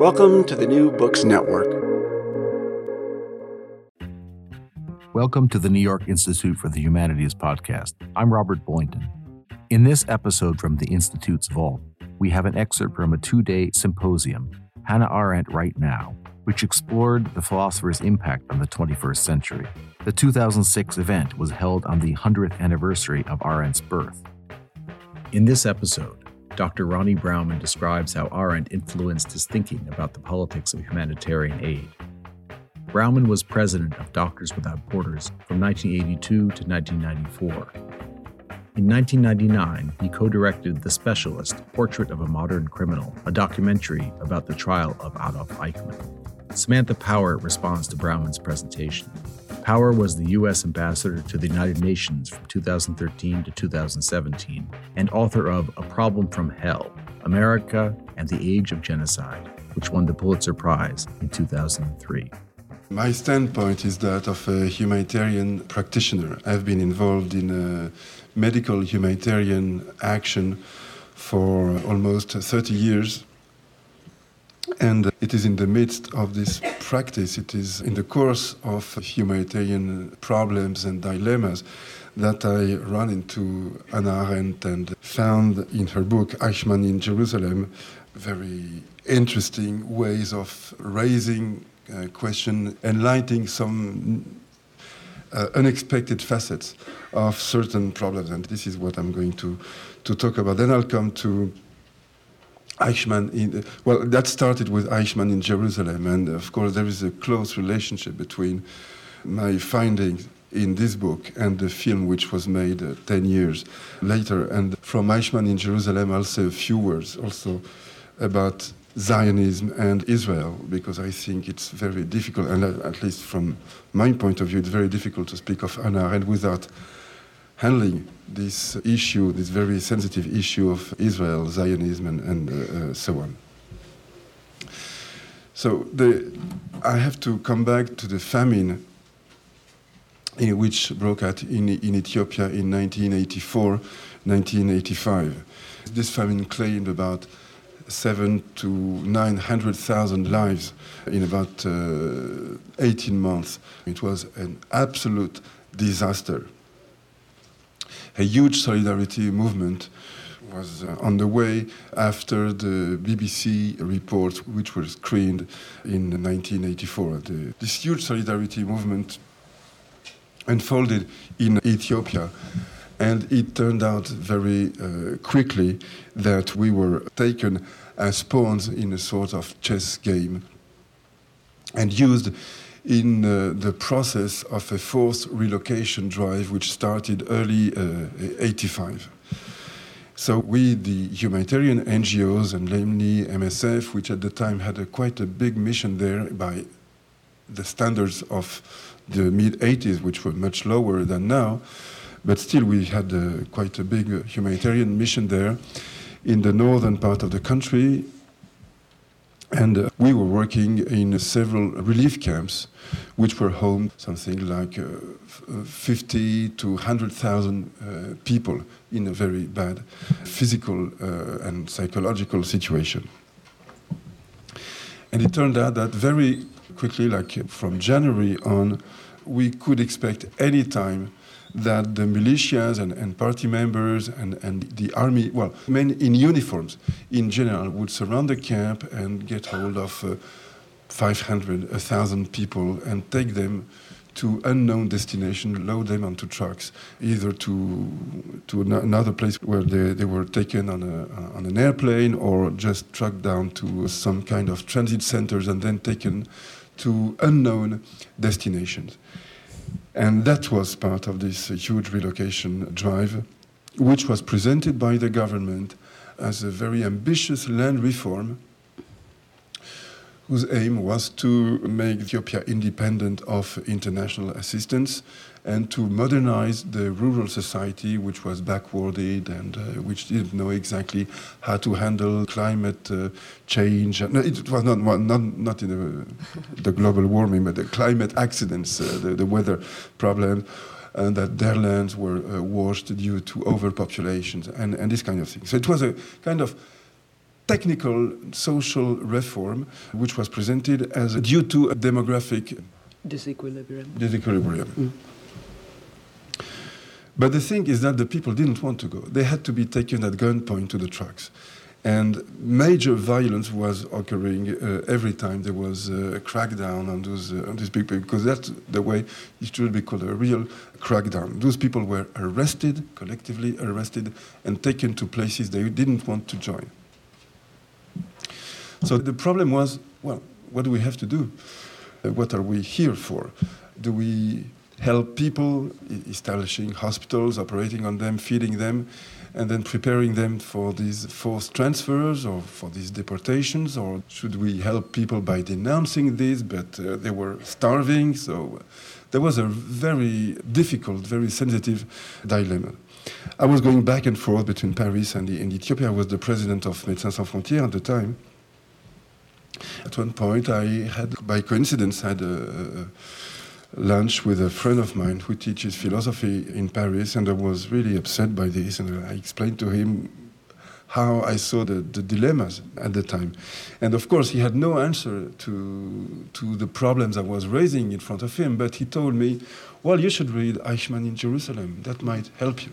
Welcome to the New Books Network. Welcome to the New York Institute for the Humanities podcast. I'm Robert Boynton. In this episode from the Institute's Vault, we have an excerpt from a two day symposium, Hannah Arendt Right Now, which explored the philosopher's impact on the 21st century. The 2006 event was held on the 100th anniversary of Arendt's birth. In this episode, Dr. Rony Brauman describes how Arendt influenced his thinking about the politics of humanitarian aid. Brauman was president of Doctors Without Borders from 1982 to 1994. In 1999, he co directed The Specialist Portrait of a Modern Criminal, a documentary about the trial of Adolf Eichmann. Samantha Power responds to Brauman's presentation. Power was the U.S. ambassador to the United Nations from 2013 to 2017 and author of A Problem from Hell America and the Age of Genocide, which won the Pulitzer Prize in 2003. My standpoint is that of a humanitarian practitioner. I've been involved in medical humanitarian action for almost 30 years. And it is in the midst of this practice, it is in the course of humanitarian problems and dilemmas that I run into Hannah Arendt and found in her book, Eichmann in Jerusalem, very interesting ways of raising a question, enlightening some uh, unexpected facets of certain problems. And this is what I'm going to, to talk about. Then I'll come to Eichmann in, well, that started with Eichmann in Jerusalem, and of course there is a close relationship between my findings in this book and the film which was made uh, 10 years later. And from Eichmann in Jerusalem, I'll say a few words also about Zionism and Israel, because I think it's very difficult, and at least from my point of view, it's very difficult to speak of Hannah Arendt without handling this issue, this very sensitive issue of Israel, Zionism, and, and uh, uh, so on. So the, I have to come back to the famine in which broke out in, in Ethiopia in 1984, 1985. This famine claimed about seven to 900,000 lives in about uh, 18 months. It was an absolute disaster a huge solidarity movement was uh, on the way after the BBC reports, which were screened in 1984. The, this huge solidarity movement unfolded in Ethiopia. And it turned out very uh, quickly that we were taken as pawns in a sort of chess game and used in uh, the process of a forced relocation drive which started early uh, 85. So we, the humanitarian NGOs and namely MSF, which at the time had a, quite a big mission there by the standards of the mid 80s, which were much lower than now, but still we had uh, quite a big humanitarian mission there in the northern part of the country and uh, we were working in several relief camps, which were home something like uh, uh 50 to 100,000 uh, people in a very bad physical uh, and psychological situation. And it turned out that very quickly, like from January on, we could expect any time that the militias and, and party members and, and the army, well, men in uniforms in general, would surround the camp and get hold of uh, 500, 1,000 people and take them to unknown destination, load them onto trucks, either to to another place where they, they were taken on a on an airplane or just trucked down to some kind of transit centers and then taken to unknown destinations. And that was part of this huge relocation drive, which was presented by the government as a very ambitious land reform whose aim was to make Ethiopia independent of international assistance and to modernize the rural society, which was backwarded and uh, which didn't know exactly how to handle climate uh, change. No, it was not, not, not in the, the global warming, but the climate accidents, uh, the, the weather problem and that their lands were uh, washed due to overpopulations and, and this kind of thing. So it was a kind of technical social reform which was presented as due to a demographic disequilibrium. disequilibrium. Mm. But the thing is that the people didn't want to go. They had to be taken at gunpoint to the trucks. And major violence was occurring uh, every time there was a crackdown on those uh, on these people, because that's the way it should be called a real crackdown. Those people were arrested, collectively arrested, and taken to places they didn't want to join. So the problem was, well, what do we have to do? Uh, what are we here for? Do we help people, establishing hospitals, operating on them, feeding them? and then preparing them for these forced transfers or for these deportations? Or should we help people by denouncing this, but uh, they were starving? So there was a very difficult, very sensitive dilemma. I was going back and forth between Paris and, and Ethiopia. I was the president of Médecins Sans Frontières at the time. At one point, I had, by coincidence, had a, a lunch with a friend of mine who teaches philosophy in Paris, and I was really upset by this. And I explained to him how I saw the, the dilemmas at the time. And of course, he had no answer to, to the problems I was raising in front of him, but he told me, Well, you should read Eichmann in Jerusalem, that might help you.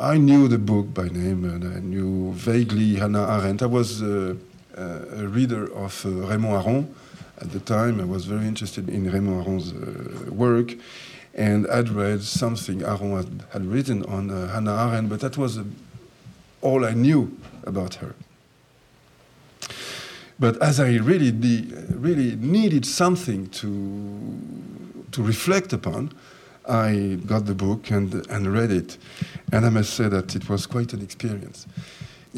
I knew the book by name, and I knew vaguely Hannah Arendt. I was uh, uh, a reader of uh, Raymond Aron at the time. I was very interested in Raymond Aron's uh, work, and I'd read something Aron had, had written on uh, Hannah Arendt, but that was uh, all I knew about her. But as I really, really needed something to, to reflect upon, I got the book and, and read it. And I must say that it was quite an experience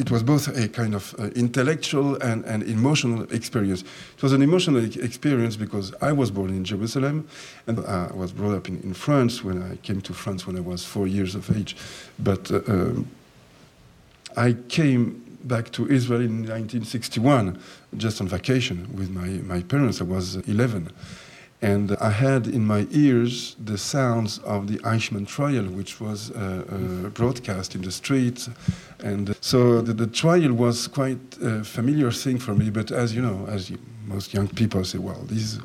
it was both a kind of uh, intellectual and, and emotional experience. It was an emotional experience because I was born in Jerusalem and I was brought up in, in France when I came to France when I was four years of age. But uh, um, I came back to Israel in 1961 just on vacation with my, my parents. I was 11. And I had in my ears the sounds of the Eichmann trial, which was uh, uh, broadcast in the streets. And so the, the trial was quite a familiar thing for me. But as you know, as you, most young people say, well, these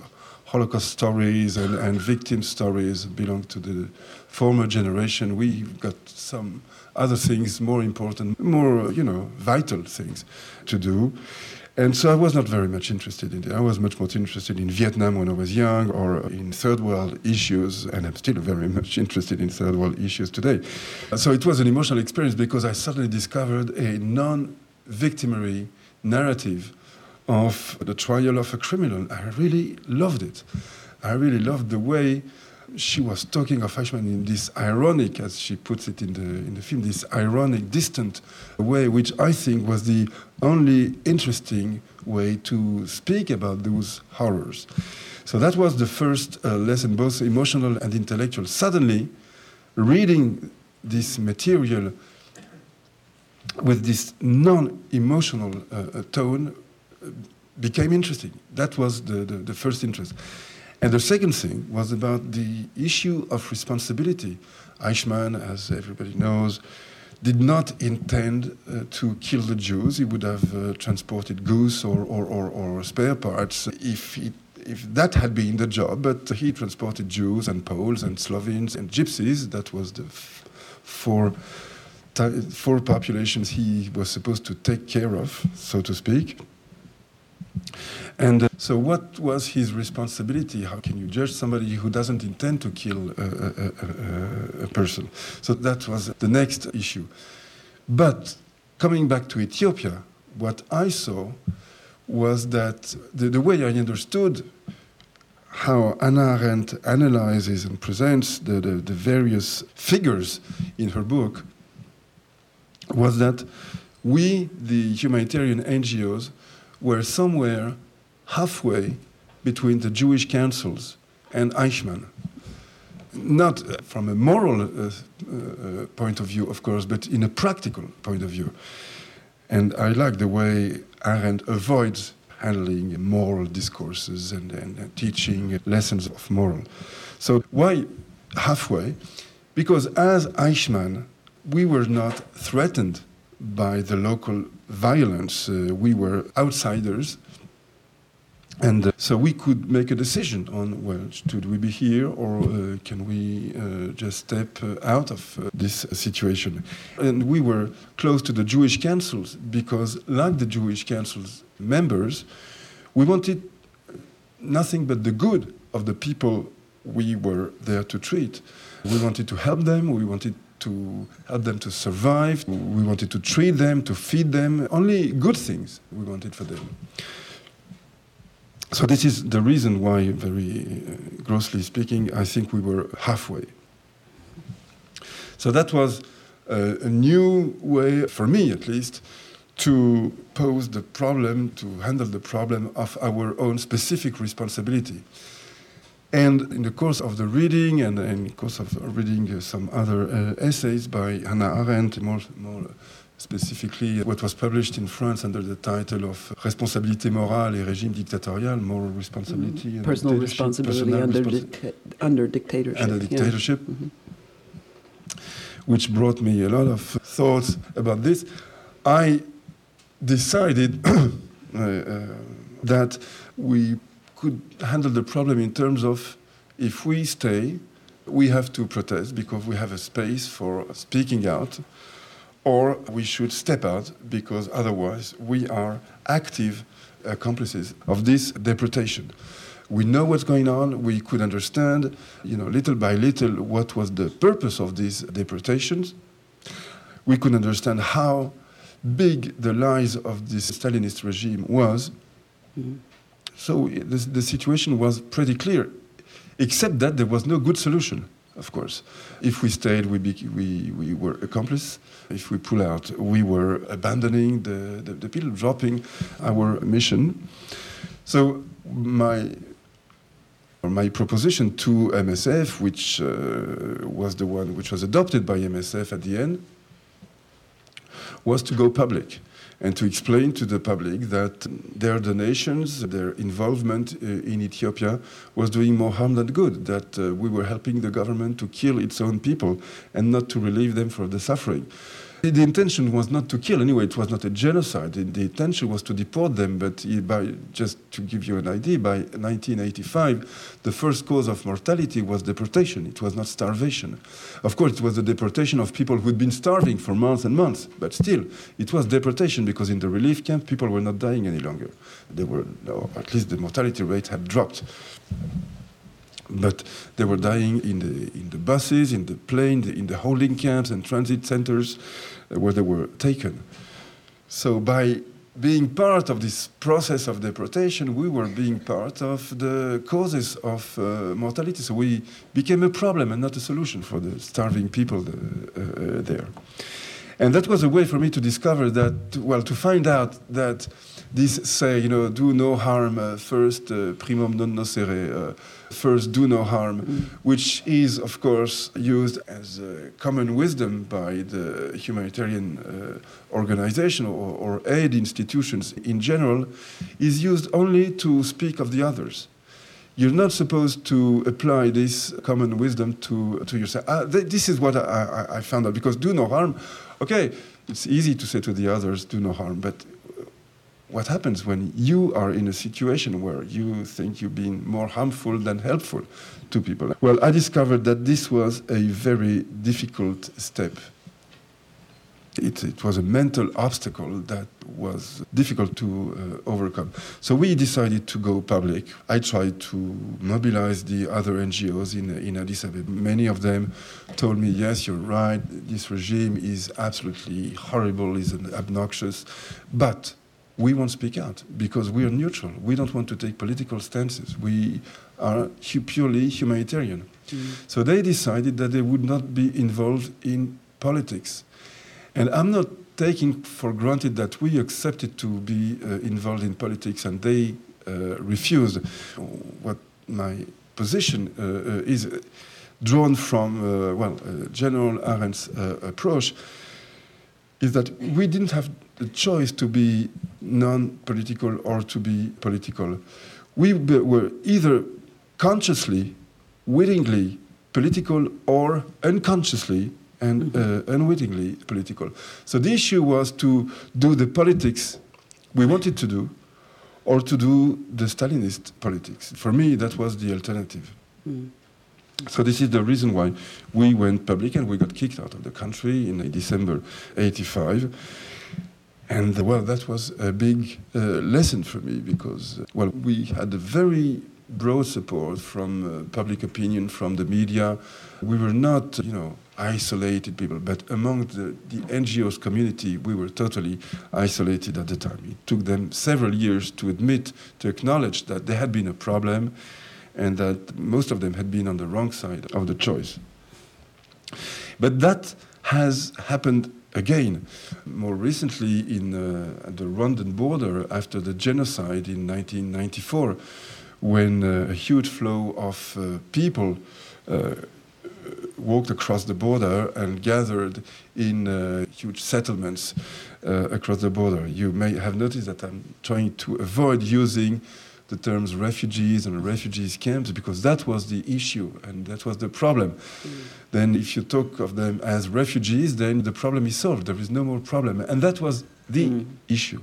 Holocaust stories and, and victim stories belong to the former generation. We've got some other things more important, more, you know, vital things to do. And so I was not very much interested in it. I was much more interested in Vietnam when I was young or in third world issues, and I'm still very much interested in third world issues today. So it was an emotional experience because I suddenly discovered a non victimary narrative of the trial of a criminal. I really loved it. I really loved the way she was talking of Eichmann in this ironic, as she puts it in the, in the film, this ironic, distant way, which I think was the only interesting way to speak about those horrors. So that was the first uh, lesson, both emotional and intellectual. Suddenly, reading this material with this non emotional uh, uh, tone uh, became interesting. That was the, the, the first interest. And the second thing was about the issue of responsibility. Eichmann, as everybody knows, did not intend uh, to kill the Jews. He would have uh, transported goods or, or, or, or, spare parts if, if that had been the job, but he transported Jews and Poles and Slovenes and Gypsies. That was the four, four populations he was supposed to take care of, so to speak. And uh, so, what was his responsibility? How can you judge somebody who doesn't intend to kill a, a, a, a person? So, that was the next issue. But coming back to Ethiopia, what I saw was that the, the way I understood how Anna Arendt analyzes and presents the, the, the, various figures in her book was that we, the humanitarian NGOs, were somewhere halfway between the Jewish councils and Eichmann. Not from a moral uh, uh, point of view, of course, but in a practical point of view. And I like the way Arendt avoids handling moral discourses and, and teaching lessons of moral. So, why halfway? Because as Eichmann, we were not threatened by the local violence. Uh, we were outsiders. And uh, so we could make a decision on, well, should we be here or uh, can we uh, just step uh, out of uh, this situation? And we were close to the Jewish councils because, like the Jewish councils members, we wanted nothing but the good of the people we were there to treat. We wanted to help them, we wanted to help them to survive, we wanted to treat them, to feed them, only good things we wanted for them. So this is the reason why, very uh, grossly speaking, I think we were halfway. So that was uh, a new way, for me at least, to pose the problem, to handle the problem of our own specific responsibility. And in the course of the reading, and in the course of reading uh, some other uh, essays by Hannah Arendt, more, more specifically what was published in France under the title of Responsabilité morale et régime dictatorial, moral responsibility mm-hmm. personal responsibility under, responsi- under dictatorship. Under dictatorship, yeah. mm-hmm. which brought me a lot of thoughts about this. I decided uh, uh, that we could handle the problem in terms of if we stay, we have to protest because we have a space for speaking out or we should step out because otherwise we are active accomplices of this deportation. We know what's going on. We could understand, you know, little by little, what was the purpose of these deportations. We could understand how big the lies of this Stalinist regime was. Mm-hmm. So the, the situation was pretty clear, except that there was no good solution of course. If we stayed, we, be, we, we were accomplices. If we pull out, we were abandoning the, the, the people, dropping our mission. So my my proposition to MSF, which uh, was the one which was adopted by MSF at the end, was to go public and to explain to the public that their donations, their involvement uh, in Ethiopia was doing more harm than good, that uh, we were helping the government to kill its own people and not to relieve them from the suffering. The intention was not to kill anyway, it was not a genocide. The, intention was to deport them, but by, just to give you an idea, by 1985, the first cause of mortality was deportation. It was not starvation. Of course, it was the deportation of people who'd been starving for months and months, but still, it was deportation because in the relief camp, people were not dying any longer. They were, at least the mortality rate had dropped but they were dying in the in the buses, in the plane, in the holding camps and transit centers. Uh, where they were taken. So by being part of this process of deportation, we were being part of the causes of uh, mortality. So we became a problem and not a solution for the starving people the, uh, uh, there. And that was a way for me to discover that, well, to find out that this say, you know, do no harm uh, first, uh, primum non nocere, uh, first do no harm, mm. which is, of course, used as common wisdom by the humanitarian uh, organization or, or aid institutions in general, is used only to speak of the others you're not supposed to apply this common wisdom to, to yourself. Uh, th- this is what I, I, I, found out because do no harm, okay, it's easy to say to the others, do no harm, but what happens when you are in a situation where you think you've been more harmful than helpful to people? Well, I discovered that this was a very difficult step. It, it was a mental obstacle that was difficult to uh, overcome. So we decided to go public. I tried to mobilize the other NGOs in, in Addis Ababa. Many of them told me, yes, you're right, this regime is absolutely horrible, is obnoxious, but we won't speak out because we are neutral. We don't want to take political stances. We are purely humanitarian. Mm. So they decided that they would not be involved in politics. And I'm not taking for granted that we accepted to be uh, involved in politics and they uh, refused. What my position uh, uh, is drawn from, well, General Arendt's approach is that we didn't have the choice to be non-political or to be political. We were either consciously, willingly political or unconsciously and mm-hmm. uh, unwittingly political. So the issue was to do the politics we wanted to do or to do the Stalinist politics. For me, that was the alternative. Mm. So this is the reason why we went public and we got kicked out of the country in December 85. And well, that was a big uh, lesson for me because, uh, well, we had a very broad support from uh, public opinion, from the media. We were not, you know, isolated people, but among the, the NGOs community, we were totally isolated at the time. It took them several years to admit, to acknowledge that there had been a problem and that most of them had been on the wrong side of the choice. But that has happened again. More recently, in uh, the Rwandan border, after the genocide in 1994, when uh, a huge flow of uh, people uh, walked across the border and gathered in uh, huge settlements uh, across the border. You may have noticed that I'm trying to avoid using the terms refugees and refugees camps because that was the issue and that was the problem. Mm. Then, if you talk of them as refugees, then the problem is solved. There is no more problem. And that was the mm. issue.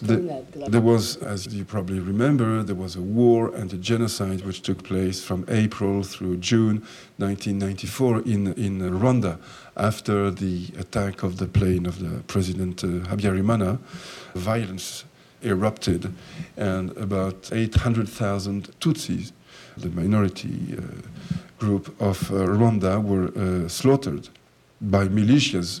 The, there was, as you probably remember, there was a war and a genocide which took place from April through June 1994 in, in Rwanda after the attack of the plane of the President uh, Habyarimana. Violence erupted, and about 800,000 Tutsis, the minority uh, group of uh, Rwanda, were uh, slaughtered by militias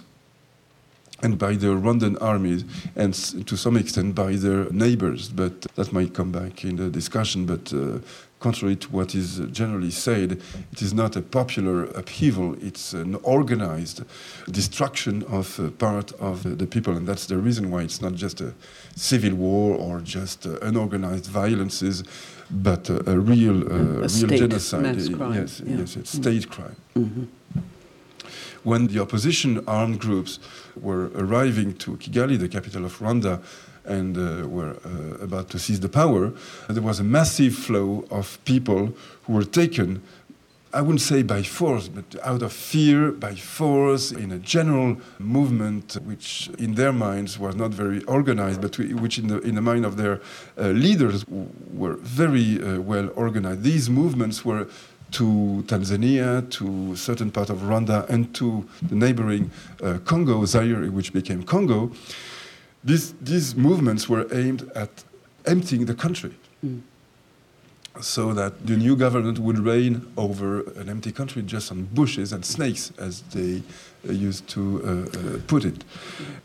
and by the Rwandan armies, and to some extent by their neighbors. But that might come back in the discussion. But uh, contrary to what is generally said, it is not a popular upheaval, it's an organized destruction of uh, part of the people. And that's the reason why it's not just a civil war or just uh, unorganized violences, but uh, a real, uh, a real genocide. Yes, yeah. yes, it's state mm. crime. Mm-hmm. When the opposition armed groups were arriving to Kigali, the capital of Rwanda, and uh, were uh, about to seize the power, there was a massive flow of people who were taken I wouldn't say by force, but out of fear, by force, in a general movement which in their minds was not very organized, but which in the, in the mind of their uh, leaders were very uh, well organized. These movements were to Tanzania, to certain part of Rwanda, and to the neighboring uh, Congo, Zaire, which became Congo. These, these movements were aimed at emptying the country. Mm. So that the new government would reign over an empty country just on bushes and snakes, as they uh, used to uh, uh, put it.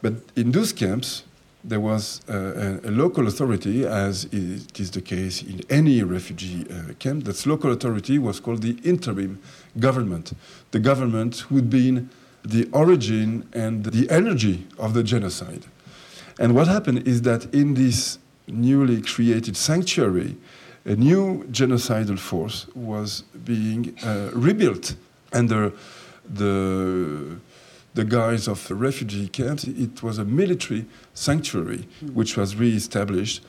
But in those camps, there was uh, a, a, local authority, as it is the case in any refugee uh, camp. That local authority was called the interim government, the government who had been the origin and the energy of the genocide. And what happened is that in this newly created sanctuary, a new genocidal force was being uh, rebuilt under the the guise of refugee camps. It was a military sanctuary mm. which was re-established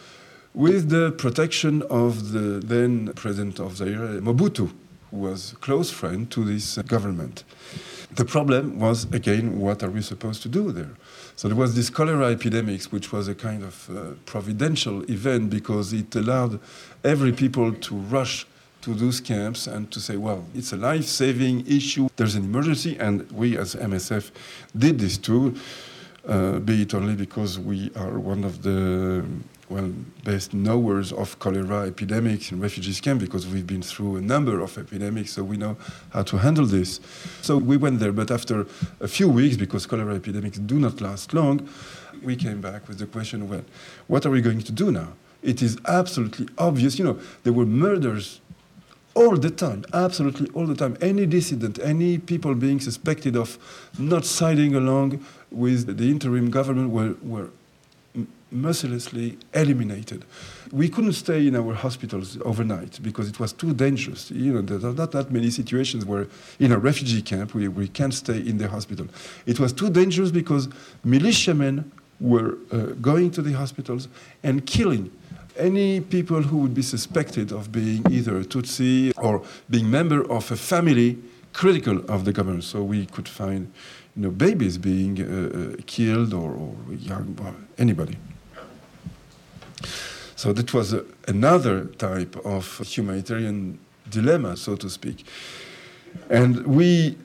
with the protection of the then president of Zaire, Mobutu, who was a close friend to this government. The problem was, again, what are we supposed to do there? So there was this cholera epidemic, which was a kind of uh, providential event because it allowed every people to rush to those camps and to say, well, it's a life-saving issue. There's an emergency, and we as MSF did this too, uh, be it only because we are one of the well, best knowers of cholera epidemics in refugees camp because we've been through a number of epidemics, so we know how to handle this. So we went there, but after a few weeks, because cholera epidemics do not last long, we came back with the question, well, what are we going to do now? It is absolutely obvious, you know, there were murders all the time, absolutely all the time. Any dissident, any people being suspected of not siding along with the interim government were, were mercilessly eliminated. We couldn't stay in our hospitals overnight because it was too dangerous. You know, there are not that many situations where in a refugee camp we, we can't stay in the hospital. It was too dangerous because militiamen were uh, going to the hospitals and killing any people who would be suspected of being either a Tutsi or being member of a family critical of the government. So we could find you know, babies being uh, uh killed or, or young, well, anybody. So that was a, another type of humanitarian dilemma, so to speak. And we,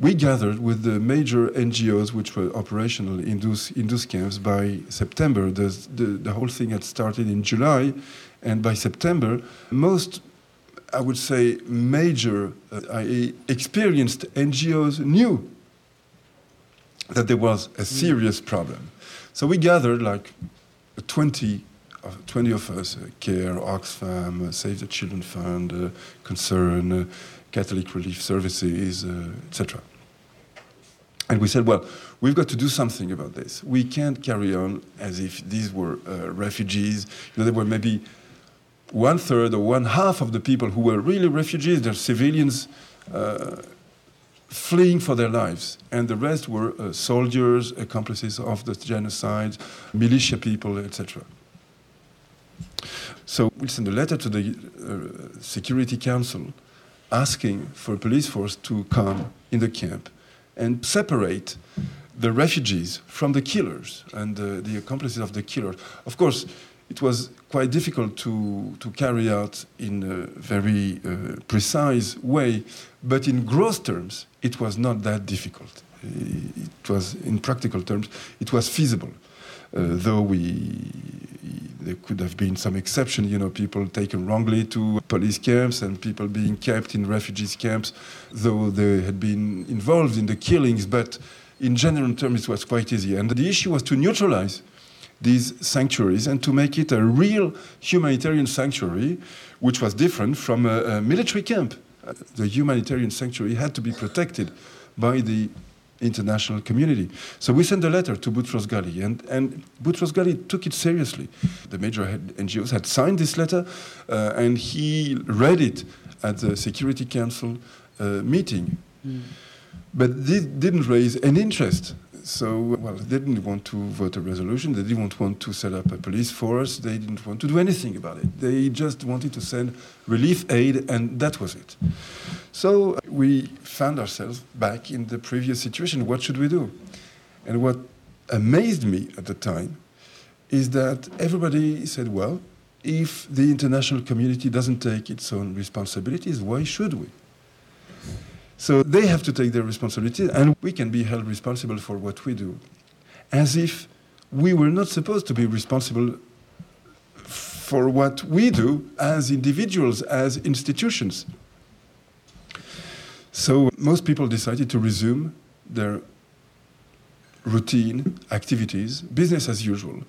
we gathered with the major NGOs which were operational in those, in those camps by September. The, the, the whole thing had started in July, and by September, most I would say, major, uh, i.e., experienced NGOs knew that there was a serious problem. So we gathered like 20, uh, 20 of us, uh, CARE, Oxfam, uh, Save the Children Fund, uh, Concern, uh, Catholic Relief Services, etc. And we said, well, we've got to do something about this. We can't carry on as if these were refugees. You know, there were maybe one third or one half of the people who were really refugees, they're civilians uh, fleeing for their lives. And the rest were uh, soldiers, accomplices of the genocide, militia people, etc. So we sent a letter to the uh, Security Council asking for a police force to come in the camp and separate the refugees from the killers and uh, the accomplices of the killers. Of course, it was quite difficult to, to carry out in a very uh, precise way, but in gross terms, it was not that difficult. It was, in practical terms, it was feasible. Though we, there could have been some exception, you know, people taken wrongly to police camps and people being kept in refugees camps, though they had been involved in the killings, but in general terms, it was quite easy. And the issue was to neutralize these sanctuaries and to make it a real humanitarian sanctuary, which was different from a, a military camp. The humanitarian sanctuary had to be protected by the international community. So we sent a letter to Boutros Ghali, and, and Boutros Ghali took it seriously. The major NGOs had signed this letter, uh, and he read it at the Security Council uh, meeting. Mm. But this didn't raise any interest so, well, they didn't want to vote a resolution. They didn't want to set up a police force. They didn't want to do anything about it. They just wanted to send relief aid, and that was it. So we found ourselves back in the previous situation. What should we do? And what amazed me at the time is that everybody said, well, if the international community doesn't take its own responsibilities, why should we? So they have to take their responsibility, and we can be held responsible for what we do, as if we were not supposed to be responsible for what we do as individuals, as institutions. So most people decided to resume their routine activities, business as usual.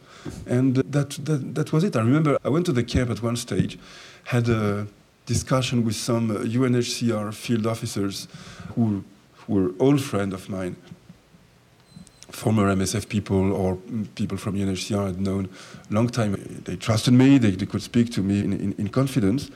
And that, that, that was it. I remember I went to the camp at one stage, had a discussion with some UNHCR uh, field officers who, were old friends of mine, former MSF people or people from UNHCR I'd known a long time. They trusted me, they, they could speak to me in, in, in confidence.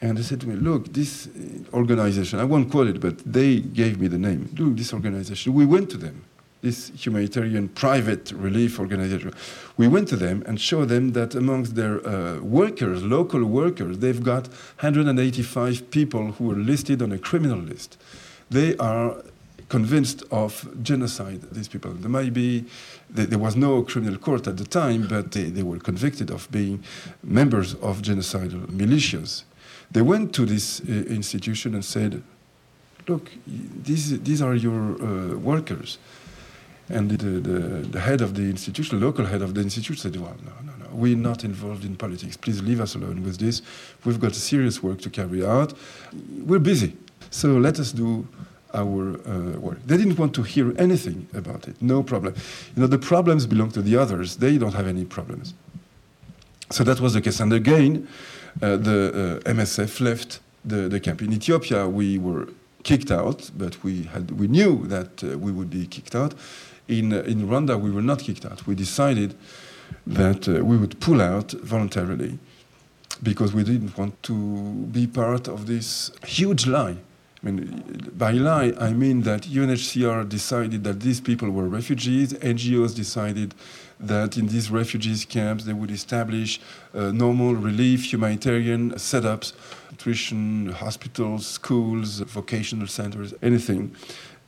And they said to me, look, this organization, I won't quote it, but they gave me the name. Look, this organization, we went to them this humanitarian private relief organization. We went to them and showed them that amongst their uh, workers, local workers, they've got 185 people who are listed on a criminal list. They are convinced of genocide, these people. There might be, there was no criminal court at the time, but they, they were convicted of being members of genocidal militias. They went to this uh, institution and said, look, these, these are your uh, workers. And the, the, the, head of the institution, local head of the institute said, well, no, no, no, we're not involved in politics. Please leave us alone with this. We've got serious work to carry out. We're busy. So let us do our uh, work. They didn't want to hear anything about it. No problem. You know, the problems belong to the others. They don't have any problems. So that was the case. And again, uh, the uh, MSF left the, the camp. In Ethiopia, we were kicked out, but we, had, we knew that uh, we would be kicked out in, uh, in Rwanda, we were not kicked out. We decided that uh, we would pull out voluntarily because we didn't want to be part of this huge lie. I mean, by lie, I mean that UNHCR decided that these people were refugees, NGOs decided that in these refugees camps they would establish uh, normal relief humanitarian setups, nutrition, hospitals, schools, vocational centers, anything.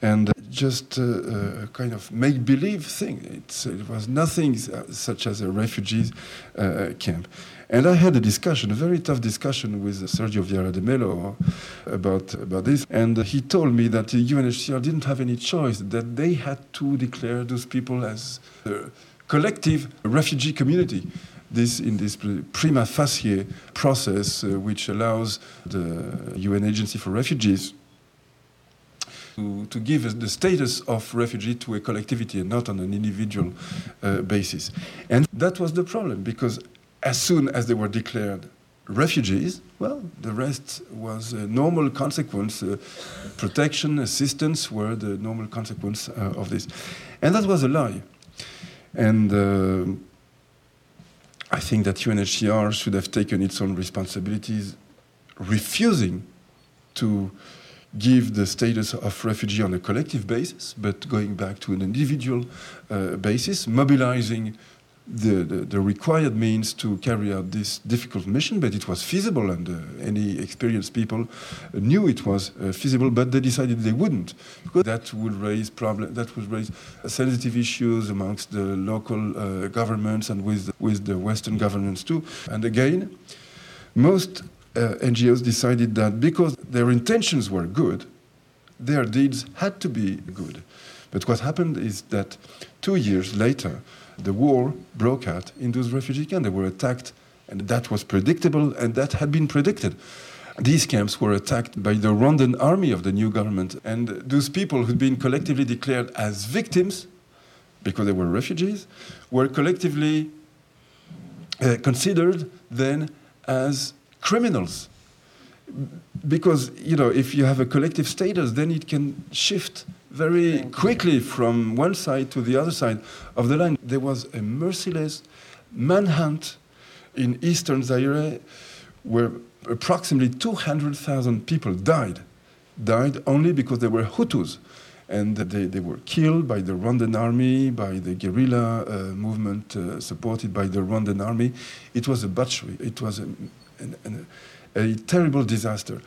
And just a, a kind of make believe thing. It's, it was nothing such as a refugees uh, camp. And I had a discussion, a very tough discussion with Sergio Vieira de Mello about, about this. And he told me that the UNHCR didn't have any choice, that they had to declare those people as a collective refugee community. This in this prima facie process, uh, which allows the UN Agency for Refugees to, to give the status of refugee to a collectivity and not on an individual uh, basis. And that was the problem because as soon as they were declared refugees, well, the rest was a normal consequence. Uh, protection, assistance were the normal consequence uh, of this. And that was a lie. And uh, I think that UNHCR should have taken its own responsibilities, refusing to give the status of refugee on a collective basis, but going back to an individual uh, basis, mobilizing the, the, the, required means to carry out this difficult mission, but it was feasible, and uh, any experienced people knew it was uh, feasible, but they decided they wouldn't, because that would raise problem, that would raise sensitive issues amongst the local uh, governments and with with the Western governments too. And again, most uh, NGOs decided that because their intentions were good, their deeds had to be good. But what happened is that two years later, the war broke out in those refugee camps. They were attacked, and that was predictable, and that had been predicted. These camps were attacked by the Rwandan army of the new government, and those people who'd been collectively declared as victims because they were refugees were collectively uh, considered then as criminals. Because, you know, if you have a collective status, then it can shift very quickly from one side to the other side of the line. There was a merciless manhunt in eastern Zaire where approximately 200,000 people died. Died only because they were Hutus. And they, they were killed by the Rwandan army, by the guerrilla uh, movement uh, supported by the Rwandan army. It was a butchery. It was a, a terrible disaster,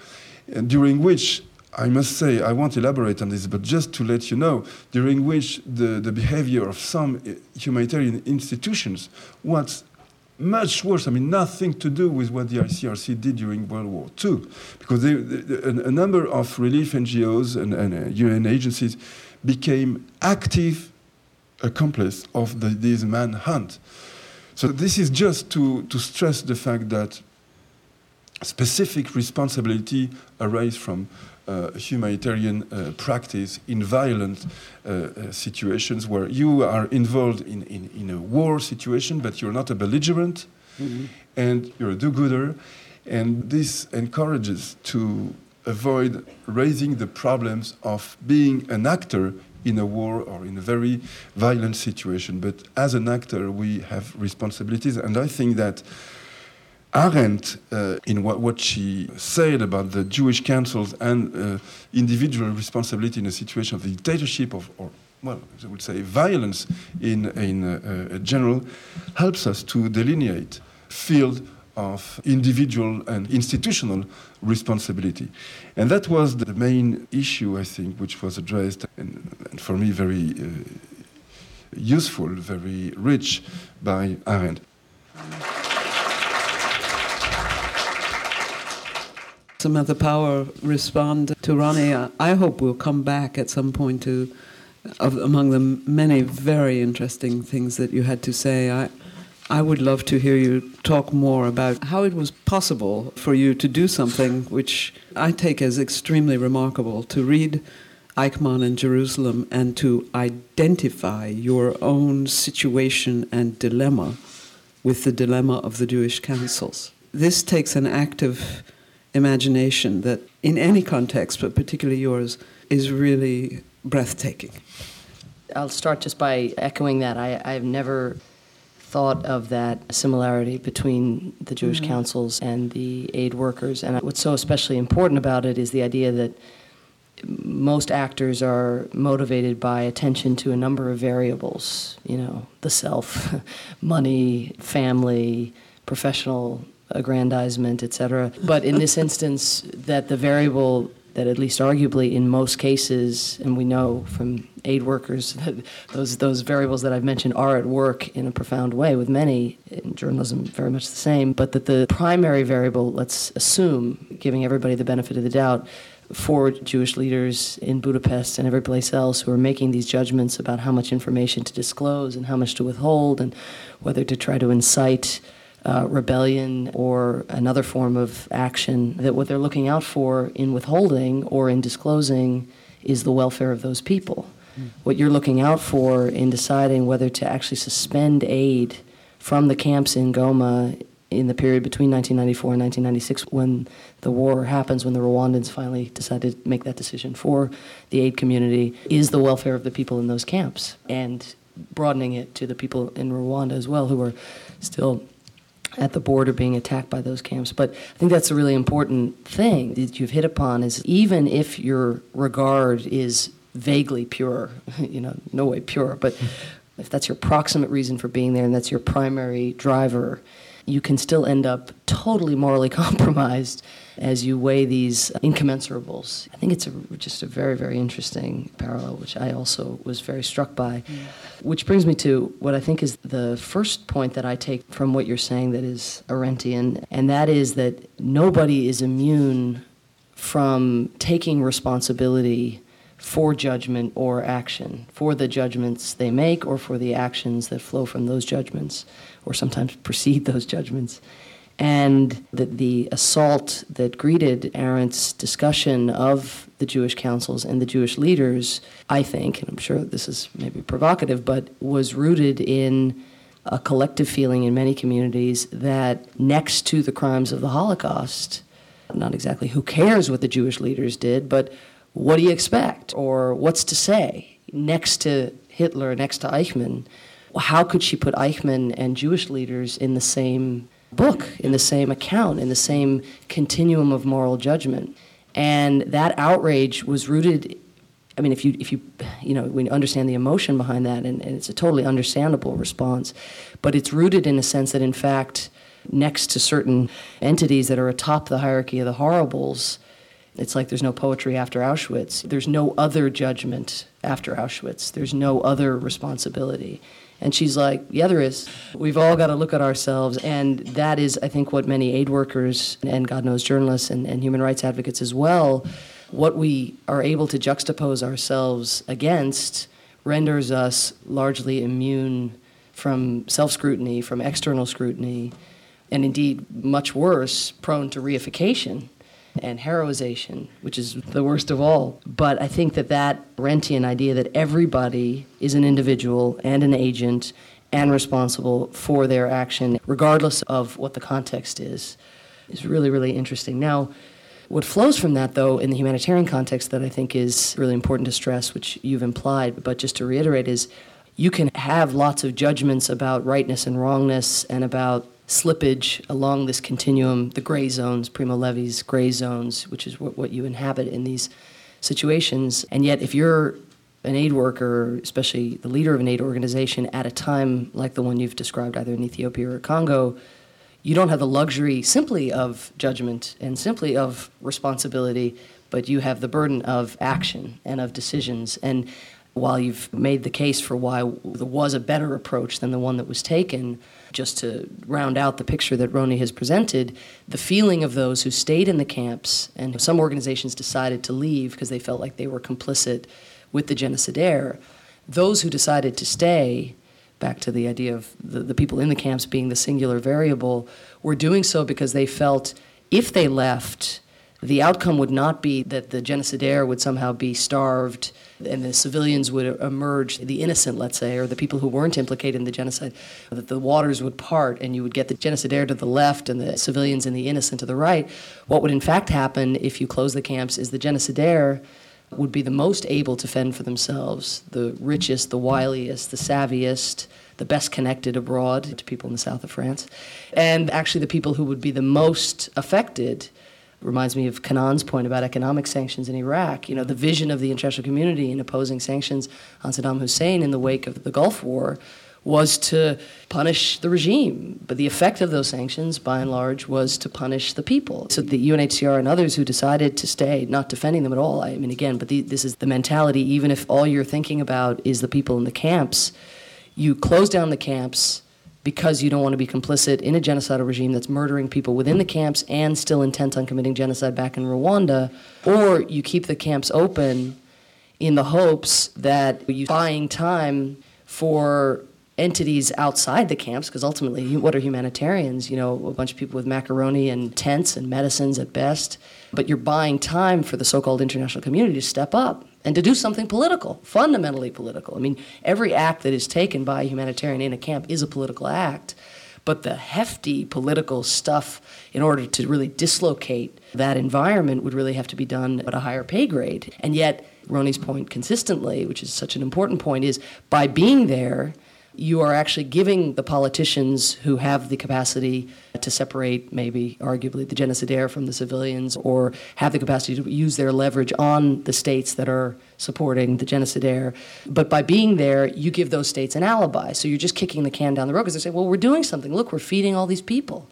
during which I must say, I won't elaborate on this, but just to let you know, during which the, the behavior of some humanitarian institutions was much worse. I mean, nothing to do with what the ICRC did during World War II, because they, a, a, number of relief NGOs and, and uh, UN agencies became active accomplices of the, this manhunt. So this is just to, to stress the fact that specific responsibility arises from uh, humanitarian uh, practice in violent uh, uh, situations where you are involved in, in, in, a war situation, but you're not a belligerent mm-hmm. and you're a do gooder. And this encourages to avoid raising the problems of being an actor in a war or in a very violent situation. But as an actor, we have responsibilities, and I think that. Arendt, uh, in what, what she said about the Jewish councils and uh, individual responsibility in a situation of dictatorship of, or, well, I would say violence in, in uh, general, helps us to delineate field of individual and institutional responsibility. And that was the main issue, I think, which was addressed, and, and for me, very uh, useful, very rich by Arendt. Samantha Power respond to Rony. I hope we'll come back at some point to, of, among the many very interesting things that you had to say. I, I would love to hear you talk more about how it was possible for you to do something which I take as extremely remarkable to read Eichmann in Jerusalem and to identify your own situation and dilemma with the dilemma of the Jewish councils. This takes an active imagination that, in any context, but particularly yours, is really breathtaking. I'll start just by echoing that. I, I've never thought of that similarity between the Jewish mm-hmm. councils and the aid workers. And what's so especially important about it is the idea that most actors are motivated by attention to a number of variables, you know, the self, money, family, professional aggrandizement, etc. But in this instance, that the variable that at least arguably in most cases, and we know from aid workers that those those variables that I've mentioned are at work in a profound way with many in journalism very much the same, but that the primary variable, let's assume, giving everybody the benefit of the doubt, for Jewish leaders in Budapest and every place else who are making these judgments about how much information to disclose and how much to withhold and whether to try to incite uh, rebellion or another form of action, that what they're looking out for in withholding or in disclosing is the welfare of those people. Mm. What you're looking out for in deciding whether to actually suspend aid from the camps in Goma in the period between 1994 and 1996 when the war happens, when the Rwandans finally decided to make that decision for the aid community, is the welfare of the people in those camps and broadening it to the people in Rwanda as well who are still at the border being attacked by those camps. But I think that's a really important thing that you've hit upon is even if your regard is vaguely pure, you know, no way pure, but if that's your proximate reason for being there and that's your primary driver, you can still end up totally morally compromised as you weigh these incommensurables. I think it's a, just a very, very interesting parallel, which I also was very struck by. Mm. Which brings me to what I think is the first point that I take from what you're saying that is Arendtian, and that is that nobody is immune from taking responsibility for judgment or action, for the judgments they make or for the actions that flow from those judgments or sometimes precede those judgments. And that the assault that greeted Arendt's discussion of the Jewish councils and the Jewish leaders, I think, and I'm sure this is maybe provocative, but was rooted in a collective feeling in many communities that next to the crimes of the Holocaust, not exactly who cares what the Jewish leaders did, but what do you expect or what's to say next to Hitler, next to Eichmann? How could she put Eichmann and Jewish leaders in the same book, in the same account, in the same continuum of moral judgment? And that outrage was rooted. I mean, if you if you you know we understand the emotion behind that, and, and it's a totally understandable response, but it's rooted in a sense that in fact, next to certain entities that are atop the hierarchy of the horribles, it's like there's no poetry after Auschwitz. There's no other judgment after Auschwitz. There's no other responsibility. And she's like, Yeah, there is. We've all got to look at ourselves. And that is, I think, what many aid workers and God knows journalists and, and human rights advocates as well, what we are able to juxtapose ourselves against renders us largely immune from self scrutiny, from external scrutiny, and indeed, much worse, prone to reification and heroization, which is the worst of all. But I think that that Rentian idea that everybody is an individual and an agent and responsible for their action, regardless of what the context is, is really, really interesting. Now, what flows from that, though, in the humanitarian context that I think is really important to stress, which you've implied, but just to reiterate, is you can have lots of judgments about rightness and wrongness and about slippage along this continuum, the gray zones, Primo Levi's gray zones, which is what, what you inhabit in these situations. And yet, if you're an aid worker, especially the leader of an aid organization, at a time like the one you've described, either in Ethiopia or Congo, you don't have the luxury simply of judgment and simply of responsibility, but you have the burden of action and of decisions. And while you've made the case for why there was a better approach than the one that was taken, just to round out the picture that Rony has presented, the feeling of those who stayed in the camps, and some organizations decided to leave because they felt like they were complicit with the genocidaire, those who decided to stay, back to the idea of the, the people in the camps being the singular variable, were doing so because they felt if they left, the outcome would not be that the genocidaire would somehow be starved and the civilians would emerge, the innocent, let's say, or the people who weren't implicated in the genocide, that the waters would part and you would get the genocidaire to the left and the civilians and the innocent to the right. What would in fact happen if you close the camps is the genocidaire would be the most able to fend for themselves, the richest, the wiliest, the savviest, the best connected abroad to people in the south of France, and actually the people who would be the most affected. Reminds me of Kanan's point about economic sanctions in Iraq. You know, the vision of the international community in opposing sanctions on Saddam Hussein in the wake of the Gulf War was to punish the regime. But the effect of those sanctions, by and large, was to punish the people. So the UNHCR and others who decided to stay, not defending them at all, I mean, again, but the, this is the mentality, even if all you're thinking about is the people in the camps, you close down the camps because you don't want to be complicit in a genocidal regime that's murdering people within the camps and still intent on committing genocide back in Rwanda, or you keep the camps open in the hopes that you're buying time for entities outside the camps, because ultimately, what are humanitarians? You know, a bunch of people with macaroni and tents and medicines at best. But you're buying time for the so called international community to step up and to do something political, fundamentally political. I mean, every act that is taken by a humanitarian in a camp is a political act. But the hefty political stuff, in order to really dislocate that environment, would really have to be done at a higher pay grade. And yet, Rony's point consistently, which is such an important point, is by being there, you are actually giving the politicians who have the capacity to separate, maybe arguably, the genocidaire from the civilians, or have the capacity to use their leverage on the states that are supporting the genocidaire. But by being there, you give those states an alibi. So you're just kicking the can down the road because they say, well, we're doing something. Look, we're feeding all these people.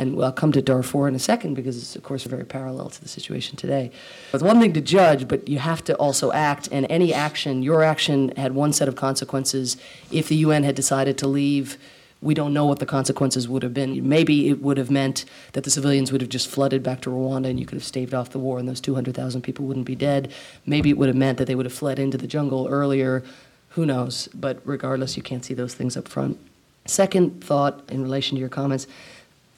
And I'll come to Darfur in a second because it's, of course, very parallel to the situation today. It's one thing to judge, but you have to also act. And any action, your action had one set of consequences. If the UN had decided to leave, we don't know what the consequences would have been. Maybe it would have meant that the civilians would have just flooded back to Rwanda and you could have staved off the war and those 200,000 people wouldn't be dead. Maybe it would have meant that they would have fled into the jungle earlier. Who knows? But regardless, you can't see those things up front. Second thought in relation to your comments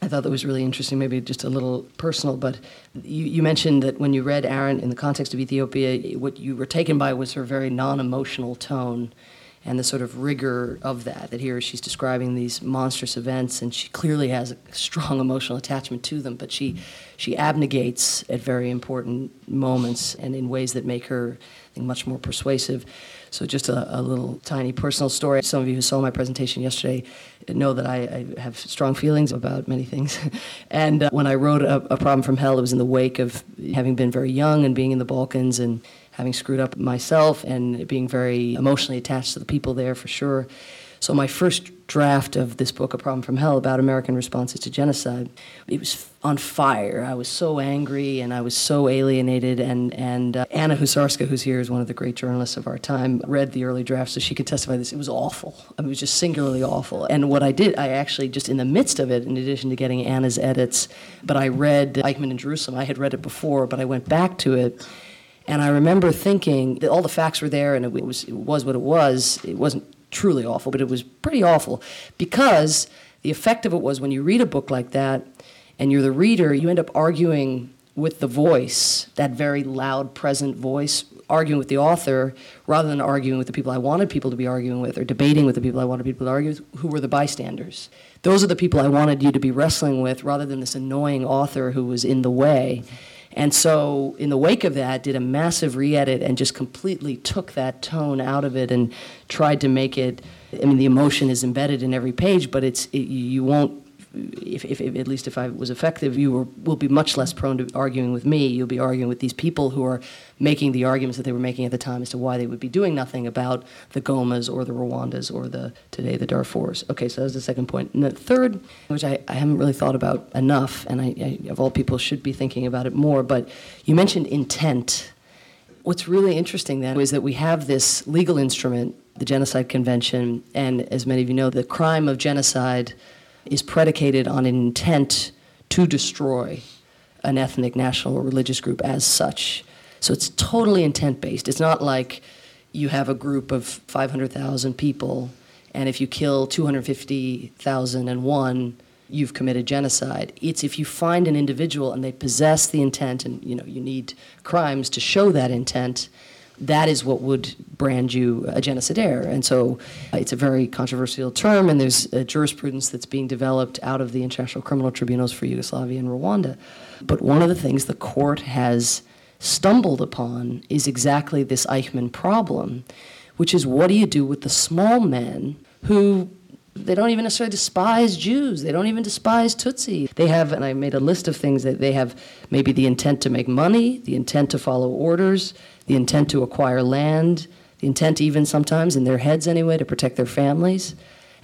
I thought that was really interesting, maybe just a little personal, but you, you, mentioned that when you read Arendt in the context of Ethiopia, what you were taken by was her very non emotional tone and the sort of rigor of that. That here she's describing these monstrous events, and she clearly has a strong emotional attachment to them, but she, she abnegates at very important moments and in ways that make her think, much more persuasive. So, just a, a, little tiny personal story. Some of you who saw my presentation yesterday know that I, I have strong feelings about many things. and uh, when I wrote a, a, Problem from Hell, it was in the wake of having been very young and being in the Balkans and having screwed up myself and being very emotionally attached to the people there for sure. So my first draft of this book, A Problem from Hell, about American responses to genocide, it was on fire. I was so angry and I was so alienated. And, and uh, Anna Husarska, who's here, is one of the great journalists of our time, read the early draft so she could testify this. It was awful. I mean, it was just singularly awful. And what I did, I actually, just in the midst of it, in addition to getting Anna's edits, but I read Eichmann in Jerusalem. I had read it before, but I went back to it. And I remember thinking that all the facts were there and it was, it was what it was. It wasn't truly awful, but it was pretty awful because the effect of it was when you read a book like that and you're the reader, you end up arguing with the voice, that very loud, present voice, arguing with the author rather than arguing with the people I wanted people to be arguing with or debating with the people I wanted people to argue with, who were the bystanders. Those are the people I wanted you to be wrestling with rather than this annoying author who was in the way. And so, in the wake of that, did a massive re-edit and just completely took that tone out of it and tried to make it. I mean, the emotion is embedded in every page, but it's it, you won't if, if, at least if I was effective, you were, will be much less prone to arguing with me. You'll be arguing with these people who are making the arguments that they were making at the time as to why they would be doing nothing about the Gomas or the Rwandas or the today the Darfurs. Okay, so that's the second point. And the third, which I, I haven't really thought about enough, and I, I, of all people should be thinking about it more, but you mentioned intent. What's really interesting then is that we have this legal instrument, the Genocide Convention, and as many of you know, the crime of genocide is predicated on an intent to destroy an ethnic, national, or religious group as such. So it's totally intent based. It's not like you have a group of 500,000 people, and if you kill 250,001, you've committed genocide. It's if you find an individual and they possess the intent, and you know you need crimes to show that intent that is what would brand you a genocidaire. And so uh, it's a very controversial term, and there's jurisprudence that's being developed out of the international criminal tribunals for Yugoslavia and Rwanda. But one of the things the court has stumbled upon is exactly this Eichmann problem, which is what do you do with the small men who they don't even necessarily despise Jews. They don't even despise Tutsi. They have, and I made a list of things that they have maybe the intent to make money, the intent to follow orders, the intent to acquire land, the intent even sometimes in their heads anyway to protect their families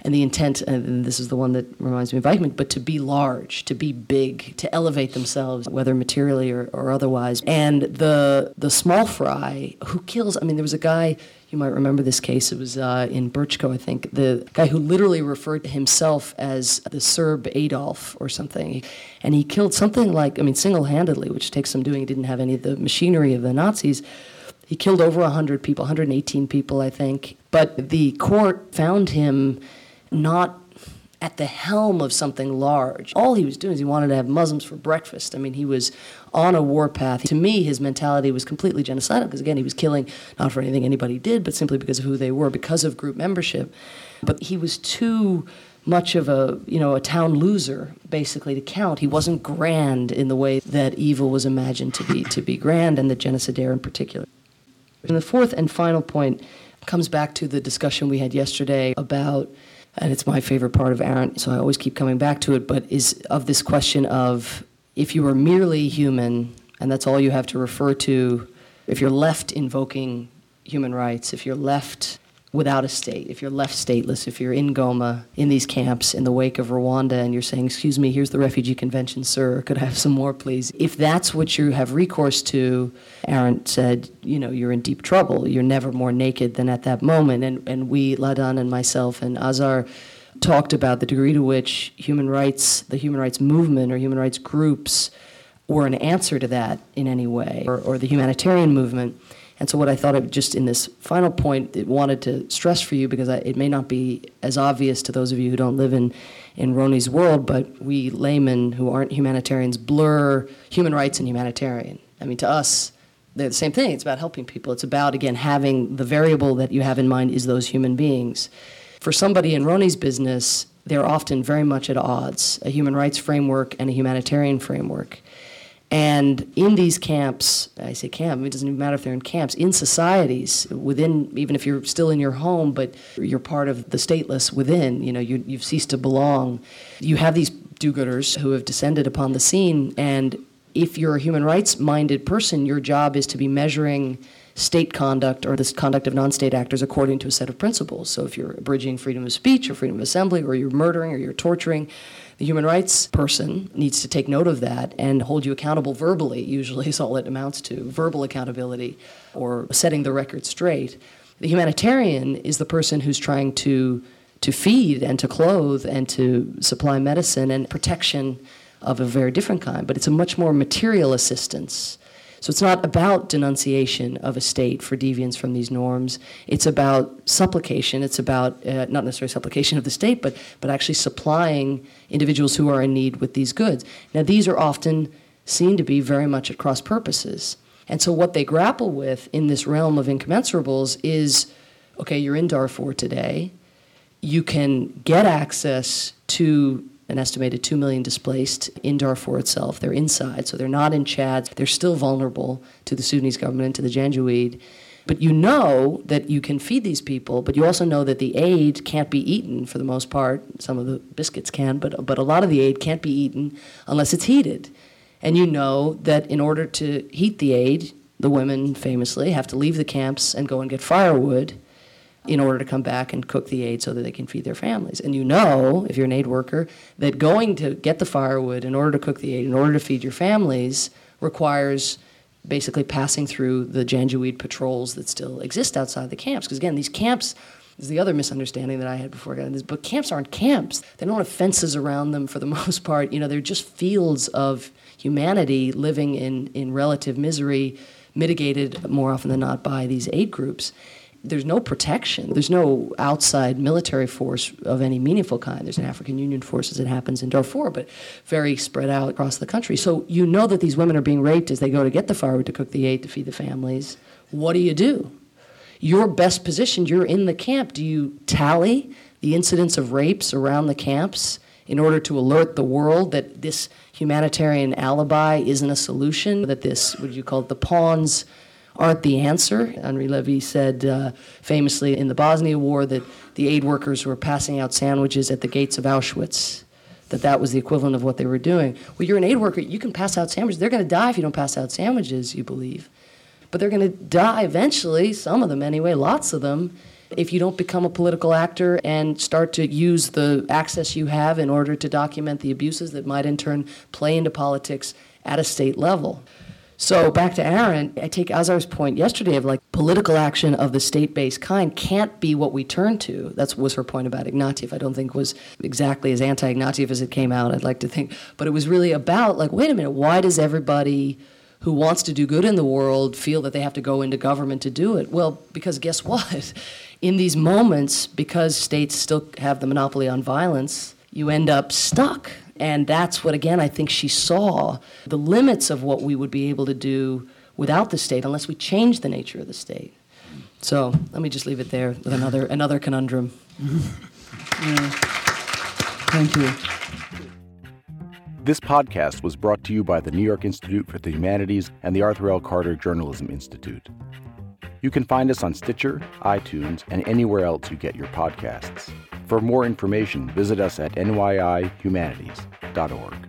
and the intent, and this is the one that reminds me of Eichmann, but to be large, to be big, to elevate themselves, whether materially or, or otherwise. And the the small fry who kills. I mean, there was a guy. You might remember this case. It was uh, in Brčko, I think. The guy who literally referred to himself as the Serb Adolf or something, and he killed something like I mean, single-handedly, which takes some doing. He didn't have any of the machinery of the Nazis. He killed over 100 people, 118 people, I think. But the court found him not at the helm of something large. All he was doing is he wanted to have Muslims for breakfast. I mean, he was on a warpath. To me, his mentality was completely genocidal because, again, he was killing not for anything anybody did, but simply because of who they were, because of group membership. But he was too much of a you know a town loser basically to count. He wasn't grand in the way that evil was imagined to be to be grand, and the genocidaire in particular. And the fourth and final point comes back to the discussion we had yesterday about and it's my favorite part of Arendt, so I always keep coming back to it, but is of this question of if you are merely human and that's all you have to refer to, if you're left invoking human rights, if you're left without a state, if you're left stateless, if you're in Goma, in these camps, in the wake of Rwanda, and you're saying, Excuse me, here's the Refugee Convention, sir, could I have some more, please? If that's what you have recourse to, Arendt said, You know, you're in deep trouble. You're never more naked than at that moment. And, and we, Ladan and myself and Azar, talked about the degree to which human rights, the human rights movement or human rights groups, were an answer to that in any way, or, or the humanitarian movement. And so, what I thought of just in this final point, it wanted to stress for you because I, it may not be as obvious to those of you who don't live in, in Rony's world, but we laymen who aren't humanitarians blur human rights and humanitarian. I mean, to us, they're the same thing. It's about helping people. It's about, again, having the variable that you have in mind is those human beings. For somebody in Rony's business, they're often very much at odds a human rights framework and a humanitarian framework. And in these camps, I say camp, it doesn't even matter if they're in camps, in societies, within, even if you're still in your home, but you're part of the stateless within, you know, you, you've ceased to belong. You have these do gooders who have descended upon the scene. And if you're a human rights minded person, your job is to be measuring state conduct or the conduct of non state actors according to a set of principles. So if you're abridging freedom of speech or freedom of assembly, or you're murdering or you're torturing, the human rights person needs to take note of that and hold you accountable verbally, usually is all it amounts to verbal accountability or setting the record straight. The humanitarian is the person who's trying to, to feed and to clothe and to supply medicine and protection of a very different kind, but it's a much more material assistance so it's not about denunciation of a state for deviance from these norms. It's about supplication. It's about uh, not necessarily supplication of the state, but, but actually supplying individuals who are in need with these goods. Now, these are often seen to be very much at cross purposes. And so, what they grapple with in this realm of incommensurables is okay, you're in Darfur today. You can get access to an estimated 2 million displaced in Darfur itself. They're inside, so they're not in Chad. They're still vulnerable to the Sudanese government, to the Janjaweed. But you know that you can feed these people, but you also know that the aid can't be eaten for the most part. Some of the biscuits can, but, but a lot of the aid can't be eaten unless it's heated. And you know that in order to heat the aid, the women famously have to leave the camps and go and get firewood in order to come back and cook the aid so that they can feed their families. And you know, if you're an aid worker, that going to get the firewood in order to cook the aid, in order to feed your families, requires basically passing through the Janjaweed patrols that still exist outside the camps. Because again, these camps is the other misunderstanding that I had before I got into this. But camps aren't camps. They don't have fences around them for the most part. You know, they're just fields of humanity living in, in relative misery, mitigated more often than not by these aid groups there's no protection. There's no outside military force of any meaningful kind. There's an African Union force as it happens in Darfur, but very spread out across the country. So you know that these women are being raped as they go to get the firewood to cook the aid to feed the families. What do you do? You're best positioned. You're in the camp. Do you tally the incidents of rapes around the camps in order to alert the world that this humanitarian alibi isn't a solution, that this, what do you call it, the pawns aren't the answer. Henri Levy said uh, famously in the Bosnia War that the aid workers were passing out sandwiches at the gates of Auschwitz, that that was the equivalent of what they were doing. Well, you're an aid worker, you can pass out sandwiches. They're going to die if you don't pass out sandwiches, you believe. But they're going to die eventually, some of them anyway, lots of them, if you don't become a political actor and start to use the access you have in order to document the abuses that might in turn play into politics at a state level. So back to Arendt, I take Azar's point yesterday of like political action of the state-based kind can't be what we turn to. That was her point about Ignatieff. I don't think was exactly as anti-Ignatieff as it came out. I'd like to think, but it was really about like, wait a minute, why does everybody who wants to do good in the world feel that they have to go into government to do it? Well, because guess what? In these moments, because states still have the monopoly on violence, you end up stuck and that's what, again, I think she saw the limits of what we would be able to do without the state unless we change the nature of the state. So let me just leave it there with another, another conundrum. Mm-hmm. yeah. Thank you. This podcast was brought to you by the New York Institute for the Humanities and the Arthur L. Carter Journalism Institute. You can find us on Stitcher, iTunes, and anywhere else you get your podcasts. For more information, visit us at nyihumanities.org.